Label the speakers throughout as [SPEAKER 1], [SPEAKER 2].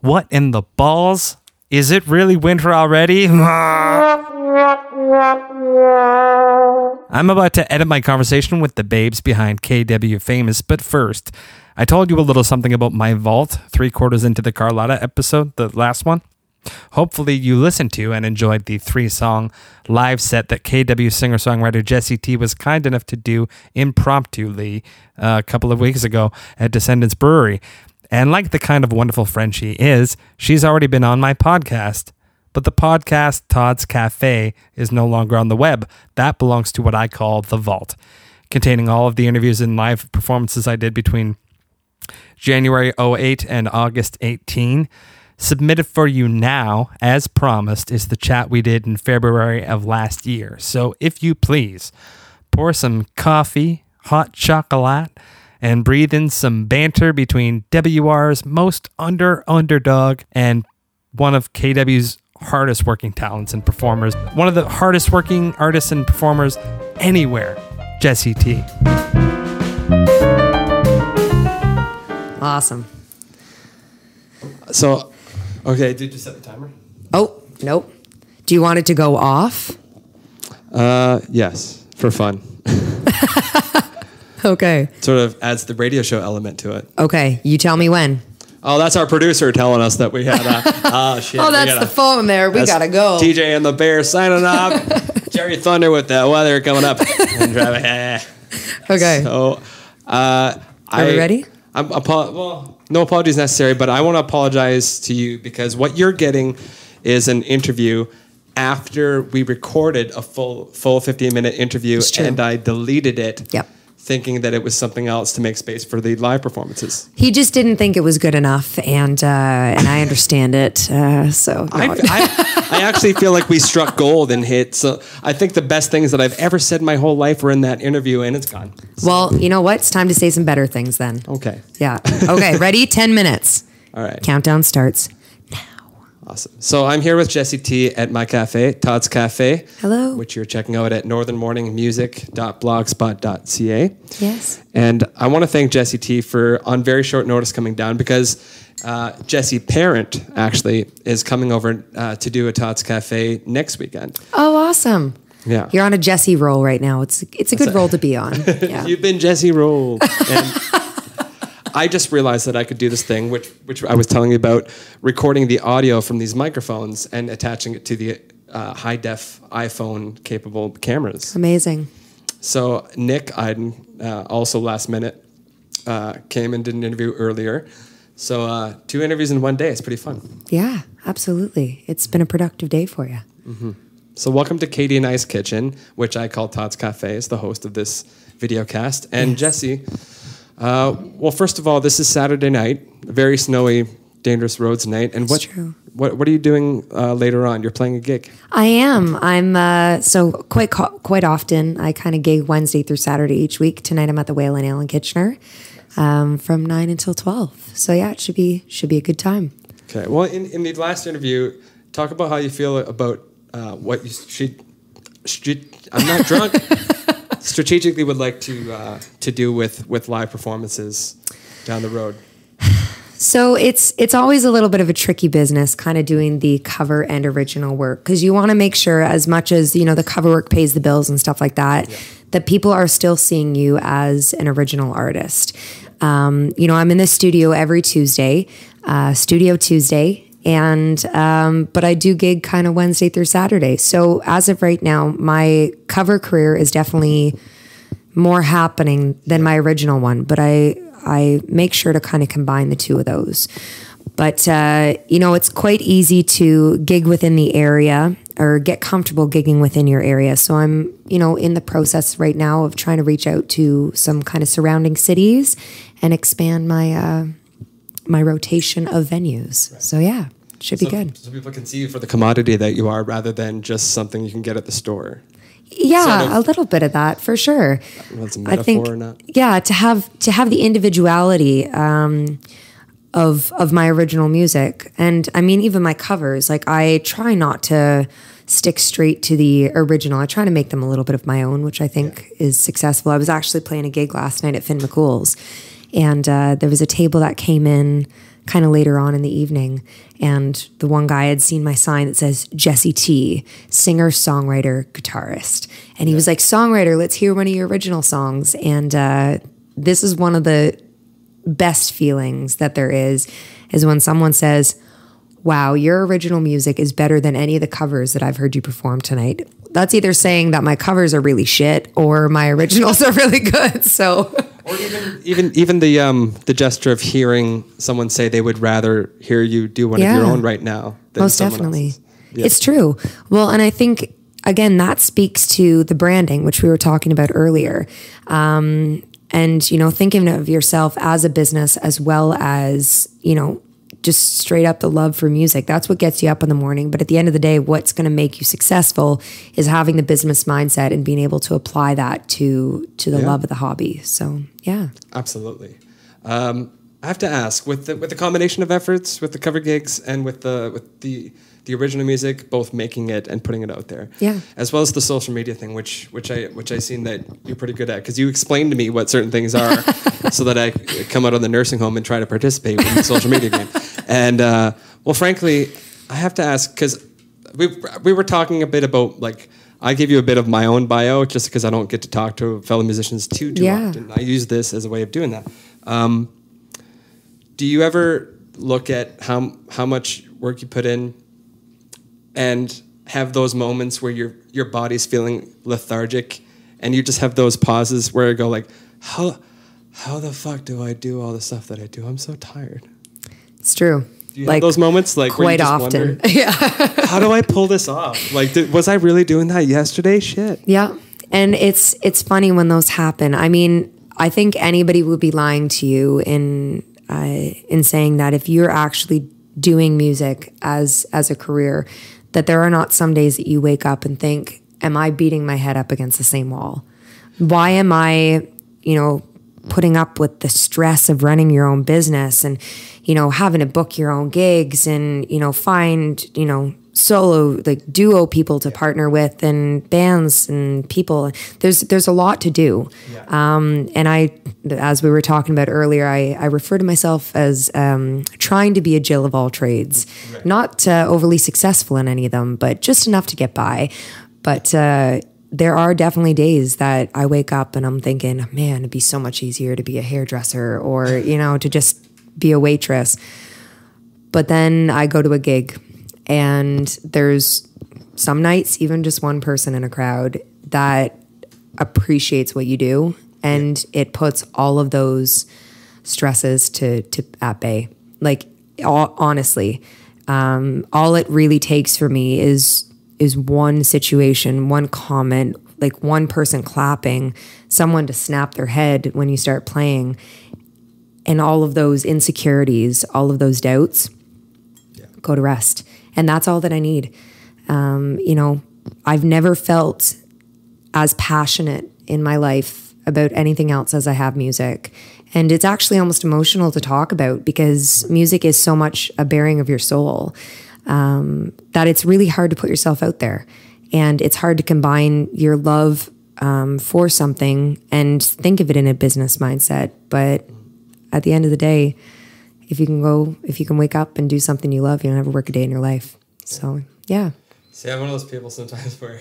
[SPEAKER 1] What in the balls? Is it really winter already? I'm about to edit my conversation with the babes behind KW Famous, but first, I told you a little something about my vault three quarters into the Carlotta episode, the last one. Hopefully, you listened to and enjoyed the three song live set that KW singer songwriter Jesse T was kind enough to do impromptu uh, a couple of weeks ago at Descendants Brewery. And like the kind of wonderful friend she is, she's already been on my podcast. But the podcast, Todd's Cafe, is no longer on the web. That belongs to what I call the vault, containing all of the interviews and live performances I did between January 08 and August 18. Submitted for you now, as promised, is the chat we did in February of last year. So if you please, pour some coffee, hot chocolate, and breathe in some banter between WR's most under underdog and one of KW's hardest working talents and performers, one of the hardest working artists and performers anywhere, Jesse T.
[SPEAKER 2] Awesome.
[SPEAKER 3] So, okay, did you set the timer?
[SPEAKER 2] Oh, nope. Do you want it to go off?
[SPEAKER 3] Uh, yes, for fun.
[SPEAKER 2] Okay.
[SPEAKER 3] Sort of adds the radio show element to it.
[SPEAKER 2] Okay. You tell me when.
[SPEAKER 3] Oh, that's our producer telling us that we had. Uh, oh shit!
[SPEAKER 2] Oh, that's
[SPEAKER 3] gotta-
[SPEAKER 2] the phone there. We gotta go.
[SPEAKER 3] TJ and the Bear signing off. Jerry Thunder with the weather coming up.
[SPEAKER 2] Okay.
[SPEAKER 3] So, uh,
[SPEAKER 2] Are we
[SPEAKER 3] I-
[SPEAKER 2] ready?
[SPEAKER 3] I'm apo- well, no apologies necessary, but I want to apologize to you because what you're getting is an interview after we recorded a full full 15 minute interview and I deleted it.
[SPEAKER 2] Yep.
[SPEAKER 3] Thinking that it was something else to make space for the live performances.
[SPEAKER 2] He just didn't think it was good enough, and uh, and I understand it. Uh, so no.
[SPEAKER 3] I, I, I actually feel like we struck gold and hit. So I think the best things that I've ever said in my whole life were in that interview, and it's gone.
[SPEAKER 2] well, you know what? It's time to say some better things then.
[SPEAKER 3] Okay.
[SPEAKER 2] Yeah. Okay. Ready? Ten minutes.
[SPEAKER 3] All right.
[SPEAKER 2] Countdown starts.
[SPEAKER 3] Awesome. So I'm here with Jesse T at my cafe, Todd's Cafe.
[SPEAKER 2] Hello.
[SPEAKER 3] Which you're checking out at northernmorningmusic.blogspot.ca.
[SPEAKER 2] Yes.
[SPEAKER 3] And I want to thank Jesse T for on very short notice coming down because uh, Jesse Parent actually is coming over uh, to do a Todd's Cafe next weekend.
[SPEAKER 2] Oh, awesome.
[SPEAKER 3] Yeah.
[SPEAKER 2] You're on a Jesse roll right now. It's it's a good role to be on. Yeah.
[SPEAKER 3] You've been Jesse Roll. I just realized that I could do this thing, which which I was telling you about, recording the audio from these microphones and attaching it to the uh, high def iPhone capable cameras.
[SPEAKER 2] Amazing.
[SPEAKER 3] So Nick Iden, uh, also last minute, uh, came and did an interview earlier. So uh, two interviews in one day. It's pretty fun.
[SPEAKER 2] Yeah, absolutely. It's been a productive day for you.
[SPEAKER 3] So welcome to Katie and I's Kitchen, which I call Todd's Cafe, is the host of this video cast. And
[SPEAKER 2] Yes.
[SPEAKER 3] Jesse, uh, well, first of all, this is Saturday night, a very snowy, dangerous roads night. And what, what what are you doing uh, later on? You're playing a gig.
[SPEAKER 2] I am. I'm uh, so quite quite often. I kind of gig Wednesday through Saturday each week. Tonight I'm at the Whale and Ale in Kitchener um, from nine until twelve. So yeah, it should be should be a good time.
[SPEAKER 3] Okay. Well, in, in the last interview, talk about how you feel about uh, what you should. should I'm not drunk. strategically, would like to uh, to do with with live performances down the road.
[SPEAKER 2] So it's it's always a little bit of a tricky business, kind of doing the cover and original work because you want to make sure, as much as you know, the cover work pays the bills and stuff like that, that people are still seeing you as an original artist. Um, you know, I'm in the studio every Tuesday, uh, Studio Tuesday, and um, but I do gig kind of Wednesday through Saturday. So as of right now, my cover career is definitely more happening than my original one, but I I make sure to kind of combine the two of those. But uh, you know, it's quite easy to gig within the area or get comfortable gigging within your area. So I'm, you know, in the process right now of trying to reach out to some kind of surrounding cities and expand my uh, my rotation of venues. So yeah, should be
[SPEAKER 3] So,
[SPEAKER 2] good.
[SPEAKER 3] so people can see you for the commodity that you are, rather than just something you can get at the store.
[SPEAKER 2] Yeah,
[SPEAKER 3] sort of-
[SPEAKER 2] a little bit of that for sure.
[SPEAKER 3] Well, it's a
[SPEAKER 2] I think, yeah, to have to have the individuality um, of of my original music, and I mean even my covers. Like I try not to stick straight to the original. I try to make them a little bit of my own, which I think is successful. I was actually playing a gig last night at Finn McCool's, and uh, there was a table that came in kind of later on in the evening. And the one guy had seen my sign that says Jesse T, singer, songwriter, guitarist. And he was like, Songwriter, let's hear one of your original songs. And uh, this is one of the best feelings that there is, is when someone says, Wow, your original music is better than any of the covers that I've heard you perform tonight. That's either saying that my covers are really shit or my originals are really good. So
[SPEAKER 3] Or even even even the um the gesture of hearing someone say they would rather hear you do one of your own right now than
[SPEAKER 2] most definitely.
[SPEAKER 3] Yeah.
[SPEAKER 2] it's true well and i think again that speaks to the branding which we were talking about earlier um, and you know thinking of yourself as a business as well as you know just straight up the love for music that's what gets you up in the morning but at the end of the day what's going to make you successful is having the business mindset and being able to apply that to to the
[SPEAKER 3] Yeah.
[SPEAKER 2] love of the hobby so yeah
[SPEAKER 3] Absolutely. Um, I have to ask with the with the combination of efforts with the cover gigs and with the with the the original music, both making it and putting it out there,
[SPEAKER 2] Yeah.
[SPEAKER 3] as well as the social media thing, which which I which I seen that you're pretty good at because you explained to me what certain things are, so that I come out of the nursing home and try to participate in the social media game. And uh, well, frankly, I have to ask because we we were talking a bit about like. I give you a bit of my own bio just because I don't get to talk to fellow musicians too too
[SPEAKER 2] Yeah.
[SPEAKER 3] often. I use this as a way of doing that. Um, do you ever look at how how much work you put in and have those moments where your your body's feeling lethargic and you just have those pauses where you go like how how the fuck do I do all the stuff that I do? I'm so tired.
[SPEAKER 2] it's true
[SPEAKER 3] Do you have those moments like
[SPEAKER 2] quite
[SPEAKER 3] just
[SPEAKER 2] often
[SPEAKER 3] wonder,
[SPEAKER 2] yeah
[SPEAKER 3] how do I pull this off? Like did, was I really doing that yesterday? Shit.
[SPEAKER 2] Yeah. And it's it's funny when those happen. I mean, I think anybody would be lying to you in uh, in saying that if you're actually doing music as as a career, that there are not some days that you wake up and think, "Am I beating my head up against the same wall? Why am I, you know, putting up with the stress of running your own business and you know having to book your own gigs and you know find you know solo like duo people to partner with and bands and people. There's there's a lot to do. Um, and i as we were talking about earlier i, I refer to myself as um, trying to be a jill of all trades. Not uh, overly successful in any of them but just enough to get by. But uh, there are definitely days that I wake up and I'm thinking, man, it'd be so much easier to be a hairdresser or, you know, to just be a waitress. But then I go to a gig and there's some nights, even just one person in a crowd that appreciates what you do and it puts all of those stresses to, to at bay. Like, all, honestly, um, all it really takes for me is is one situation, one comment, like one person clapping, someone to snap their head when you start playing, and all of those insecurities, all of those doubts go to rest. And that's all that I need. Um, you know, I've never felt as passionate in my life about anything else as I have music. And it's actually almost emotional to talk about because music is so much a bearing of your soul um, that it's really hard to put yourself out there. And it's hard to combine your love um, for something and think of it in a business mindset. But at the end of the day, if you can go, if you can wake up and do something you love, you'll never work a day in your life. So, yeah.
[SPEAKER 3] See, I'm one of those people sometimes where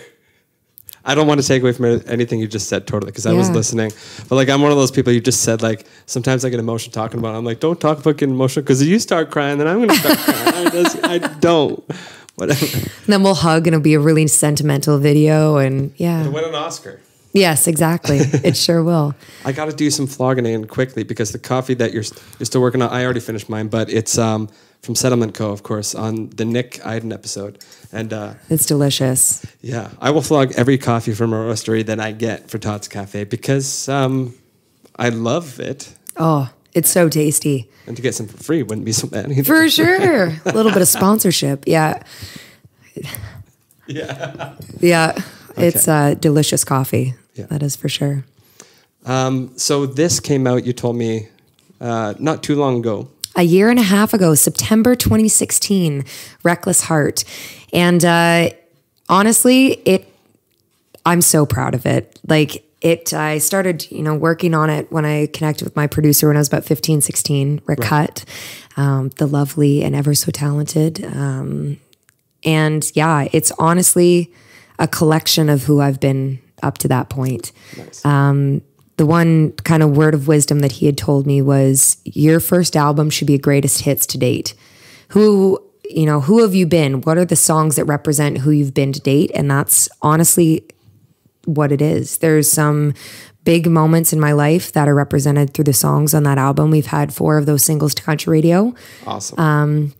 [SPEAKER 3] I don't want to take away from anything you just said totally because I was listening. But like, I'm one of those people you just said like sometimes I get emotional talking about. It. I'm like, don't talk about getting emotional because if you start crying, then I'm gonna start crying. I, just, I don't. Whatever.
[SPEAKER 2] then we'll hug and it'll be a really sentimental video. And yeah.
[SPEAKER 3] Win an Oscar.
[SPEAKER 2] Yes, exactly. it sure will.
[SPEAKER 3] I got to do some flogging in quickly because the coffee that you're you're still working on. I already finished mine, but it's um, from Settlement Co. Of course, on the Nick Iden episode, and. Uh,
[SPEAKER 2] It's delicious.
[SPEAKER 3] Yeah, I will flog every coffee from a roastery that I get for Todd's Cafe because um, I love it,
[SPEAKER 2] Oh, it's so tasty.
[SPEAKER 3] and to get some for free wouldn't be so bad either.
[SPEAKER 2] For sure. a little bit of sponsorship. Yeah.
[SPEAKER 3] yeah.
[SPEAKER 2] Yeah. It's uh, delicious coffee.
[SPEAKER 3] Yeah.
[SPEAKER 2] That is for sure.
[SPEAKER 3] Um, so this came out. You told me uh, not too long ago.
[SPEAKER 2] a year and a half ago, September 2016, Reckless Heart. And uh, honestly, it I'm so proud of it. Like it I started, you know, working on it when I connected with my producer when I was about 15, 16, Rick Hutt, um, the lovely and ever so talented. Um, and yeah, it's honestly a collection of who I've been up to that point. Um, the one kind of word of wisdom that he had told me was your first album should be a greatest hits to date. Who, you know, who have you been? What are the songs that represent who you've been to date? And that's honestly what it is. There's some big moments in my life that are represented through the songs on that album. We've had four of those singles to country radio
[SPEAKER 3] Awesome.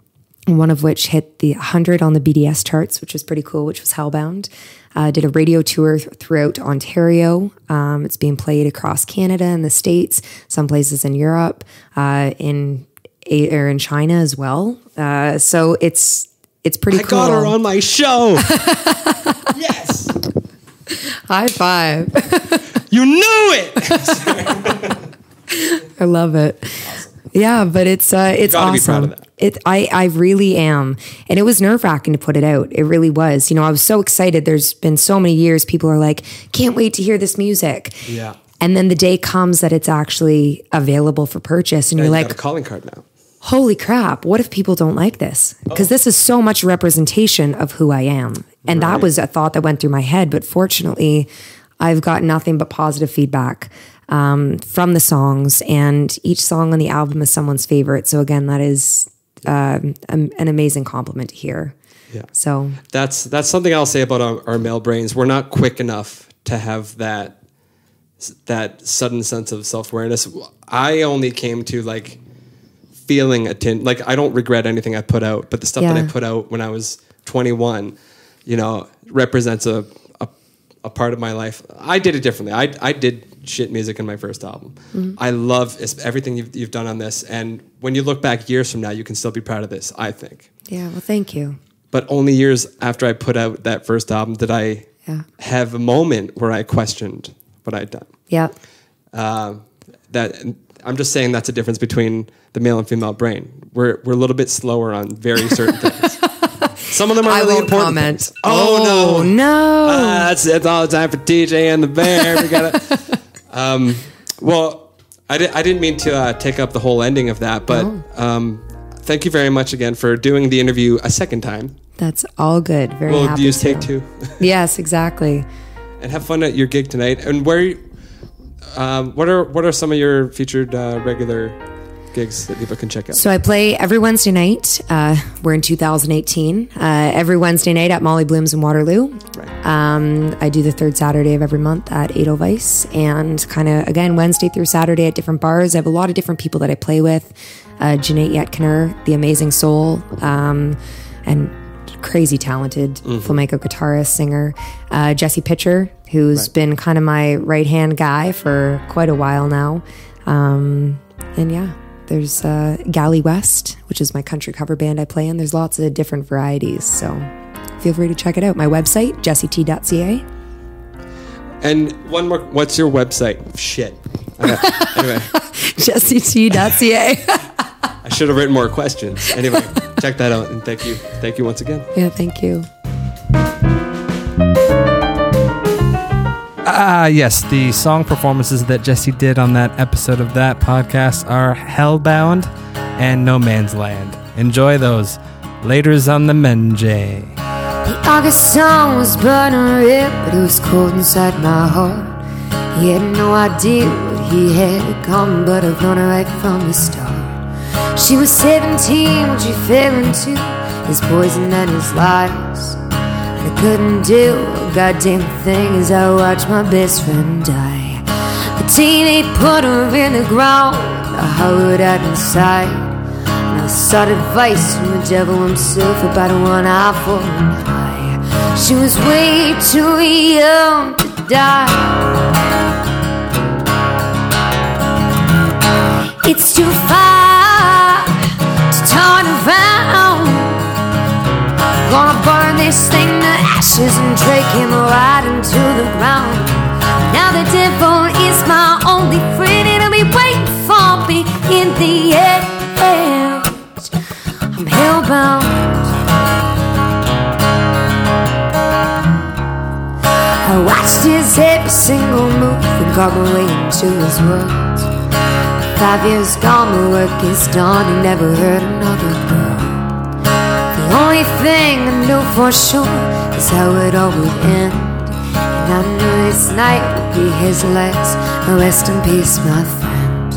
[SPEAKER 2] One of which hit the 100 on the BDS charts, which was pretty cool, which was Hellbound. Uh, did a radio tour th- throughout Ontario. Um, it's being played across Canada and the States, some places in Europe, uh, in a- or in China as well. Uh, so it's it's pretty cool.
[SPEAKER 3] I
[SPEAKER 2] cool.
[SPEAKER 3] got her on my show. yes.
[SPEAKER 2] High five.
[SPEAKER 3] You knew it.
[SPEAKER 2] I love it. Yeah, but it's uh, it's
[SPEAKER 3] gotta be
[SPEAKER 2] awesome.
[SPEAKER 3] Proud of that.
[SPEAKER 2] It I I really am, and it was nerve wracking to put it out. It really was. You know, I was so excited. There's been so many years. People are like, can't wait to hear this music.
[SPEAKER 3] Yeah.
[SPEAKER 2] And then the day comes that it's actually available for purchase, and
[SPEAKER 3] You
[SPEAKER 2] you're
[SPEAKER 3] got
[SPEAKER 2] like,
[SPEAKER 3] a calling card now.
[SPEAKER 2] holy crap, what if people don't like this?
[SPEAKER 3] Oh.
[SPEAKER 2] Because this is so much representation of who I am. And that was a thought that went through my head. But fortunately, I've got nothing but positive feedback um, from the songs. And each song on the album is someone's favorite. So, again, that is um, an amazing compliment to hear.
[SPEAKER 3] Yeah.
[SPEAKER 2] So,
[SPEAKER 3] That's that's something I'll say about our, our male brains. We're not quick enough to have that that sudden sense of self awareness. I only came to like feeling a tin. Like I don't regret anything I put out, but the stuff that I put out when I was 21, you know, represents a a, a part of my life. I did it differently. I I did shit music in my first album. I love everything you've, you've done on this, and when you look back years from now, you can still be proud of this. I think
[SPEAKER 2] yeah, well, thank you.
[SPEAKER 3] but only years after I put out that first album did I
[SPEAKER 2] Yeah.
[SPEAKER 3] have a moment where I questioned what I'd done.
[SPEAKER 2] Yeah.
[SPEAKER 3] Um, that I'm just saying that's a difference between the male and female brain. We're we're a little bit slower on very certain things. Some of them are
[SPEAKER 2] I
[SPEAKER 3] really
[SPEAKER 2] won't
[SPEAKER 3] important.
[SPEAKER 2] comment.
[SPEAKER 3] things. Oh, no,
[SPEAKER 2] no.
[SPEAKER 3] Ah, that's it's all the time for TJ and the bear. We gotta. um, well, I, di- I didn't mean to uh, take up the whole ending of that, but um, thank you very much again for doing the interview a second time.
[SPEAKER 2] That's all good. Very
[SPEAKER 3] We'll
[SPEAKER 2] happy
[SPEAKER 3] use
[SPEAKER 2] to.
[SPEAKER 3] take two.
[SPEAKER 2] Yes, exactly.
[SPEAKER 3] and have fun at your gig tonight. And where, um, what are what are some of your featured uh, regular gigs that people can check out?
[SPEAKER 2] So I play every Wednesday night. Uh, we're in 2018. Uh, every Wednesday night at Molly Bloom's in Waterloo.
[SPEAKER 3] Right.
[SPEAKER 2] Um, I do the third Saturday of every month at Edelweiss, and kind of again Wednesday through Saturday at different bars. I have a lot of different people that I play with. Uh, Janae Yetkiner, the amazing soul, um, and crazy talented flamenco guitarist, singer. Uh, Jesse Pitcher, who's been kind of my right hand guy for quite a while now. Um, and yeah, there's uh, Galley West, which is my country cover band I play in. There's lots of different varieties, so feel free to check it out. My website, jesset.ca.
[SPEAKER 3] And one more. What's your website? Shit. Okay. anyway,
[SPEAKER 2] jesset.ca.
[SPEAKER 3] I should have written more questions. Anyway, check that out. And thank you. Thank you once again.
[SPEAKER 2] yeah, thank you.
[SPEAKER 1] Ah, yes, the song performances that Jesse did on that episode of that podcast are Hellbound and No Man's Land. Enjoy those. Later's on the Menjay.
[SPEAKER 4] The August sun was burning red, but it was cold inside my heart. He had no idea what he had come, but I've known her right from the start. She was 17 when she fell into his poison and his lies. I couldn't do a goddamn thing as I watched my best friend die. The teammate put her in the ground, I hollowed out inside. And I sought advice from the devil himself about one eye for. She was way too young to die. It's too far to turn around. Gonna burn this thing to ashes and drag him right into the ground. Now the devil is my only friend, and he'll be waiting for me in the edge. I'm hellbound. I watched his every single move and got my way into his world. Five years gone, the work is done, he never hurt another girl. The only thing I knew for sure is how it all would end. And I knew this night would be his last. Rest in peace, my friend.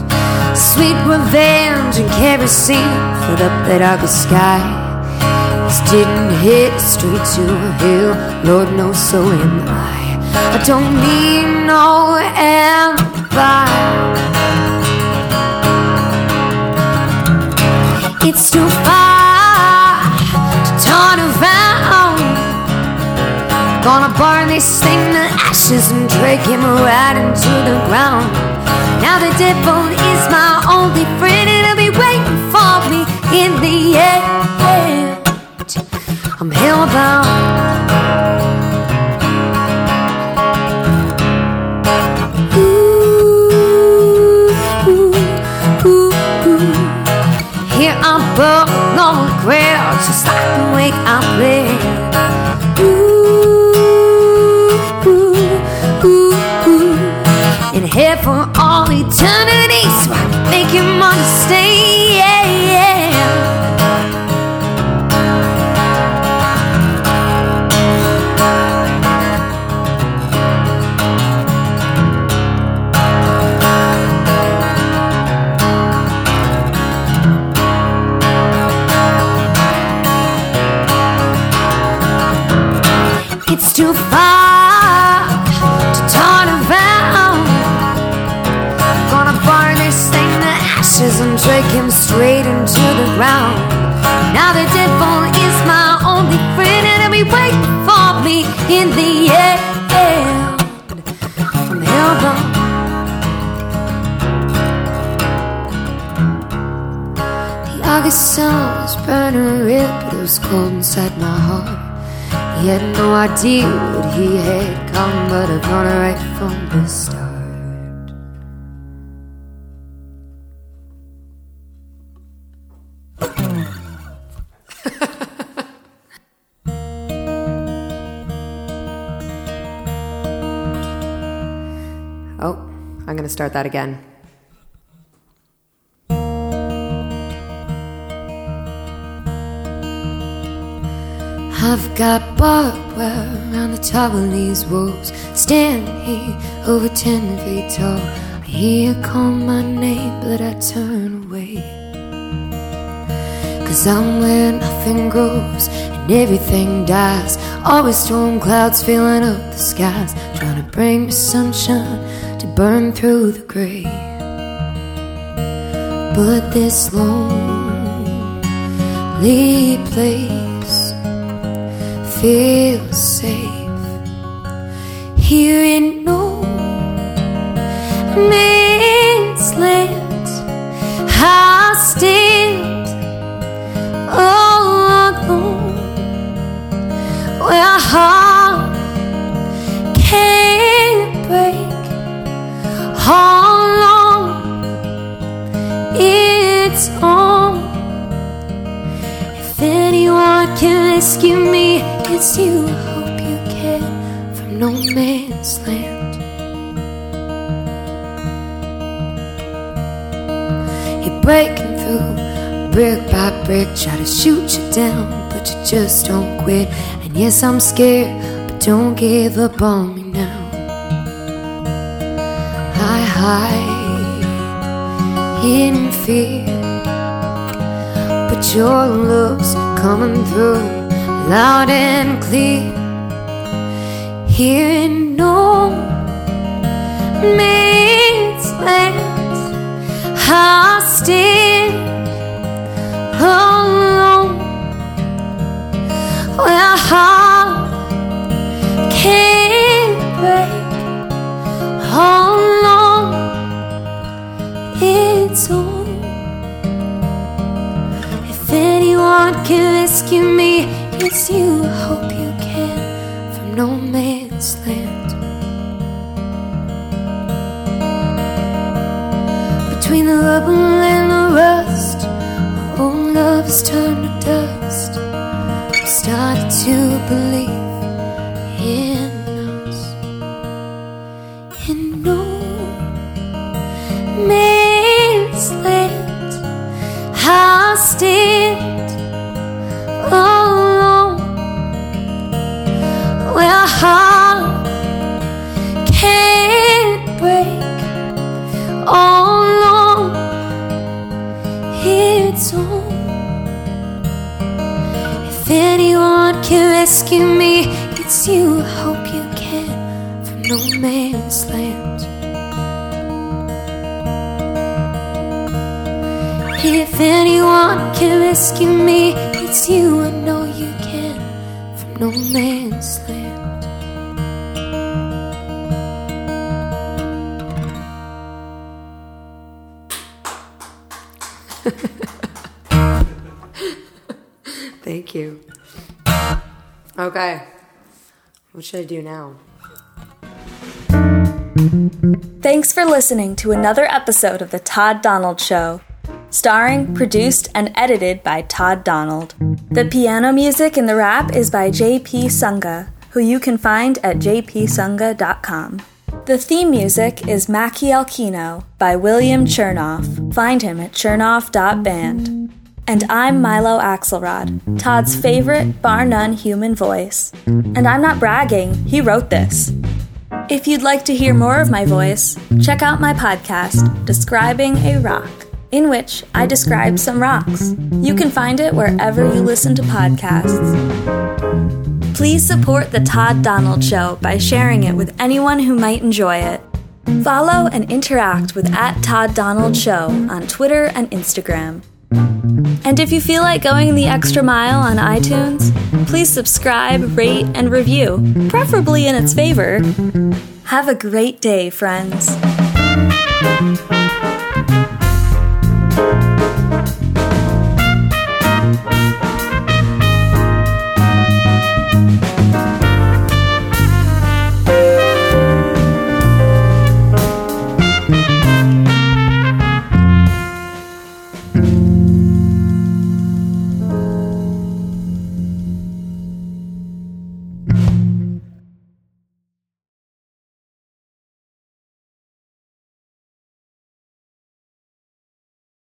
[SPEAKER 4] Sweet revenge and kerosene filled up that August sky. This didn't hit straight to a hill, Lord knows so am I. I don't need no alibi. It's too far to turn around. Gonna burn this thing to ashes and drag him right into the ground. Now the devil is my only friend, and he'll be waiting for me in the end. I'm hellbound. Regret, just like the way Ooh, ooh, ooh, ooh. Here for all eternity, so I can make him understand. It's too far to turn around. Gonna burn this thing to ashes and drag him straight into the ground. Now the devil is my only friend, and he'll be waiting for me in the end. From hellbound. The August sun was burning red, but it was cold inside my heart. He had no idea what he had come, but I've it right from the start.
[SPEAKER 2] Oh, I'm going to start that again.
[SPEAKER 4] I've got barbed wire around the top of these walls. Standing here over ten feet tall. I hear you call my name, but I turn away. Cause I'm where nothing grows and everything dies. Always storm clouds filling up the skies. Trying to bring me sunshine to burn through the gray. But this lonely place feels safe here in no man's land. I stand all alone where heart can't break. How long it's on? If anyone can rescue me, it's you. I hope you can from no man's land. You're breaking through brick by brick, try to shoot you down, but you just don't quit. And yes, I'm scared, but don't give up on me now. I hide in fear but your love's coming through loud and clear. Here in no man's land, I stand alone. Where heart can't break. Long it's on. If anyone can rescue me, it's you. I hope you can from no man's land. Between the rubble and the rust, our old love has turned to dust. I started to believe rescue me, it's you. I hope you can from no man's land. If anyone can rescue me, it's you. I know you can from no man's land.
[SPEAKER 2] Thank you. Okay. What should I do now?
[SPEAKER 5] Thanks for listening to another episode of The Todd Donald Show. Starring, produced, and edited by Todd Donald. The piano music in the rap is by JP Sunga, who you can find at jpsunga.com. The theme music is Mackie Alkino by William Chernoff. Find him at chernoff.band. And I'm Milo Axelrod, Todd's favorite, bar none human voice. And I'm not bragging, he wrote this. If you'd like to hear more of my voice, check out my podcast, Describing a Rock, in which I describe some rocks. You can find it wherever you listen to podcasts. Please support The Todd Donald Show by sharing it with anyone who might enjoy it. Follow and interact with at Todd Donald Show on Twitter and Instagram. And if you feel like going the extra mile on iTunes, please subscribe, rate, and review, preferably in its favor. Have a great day, friends.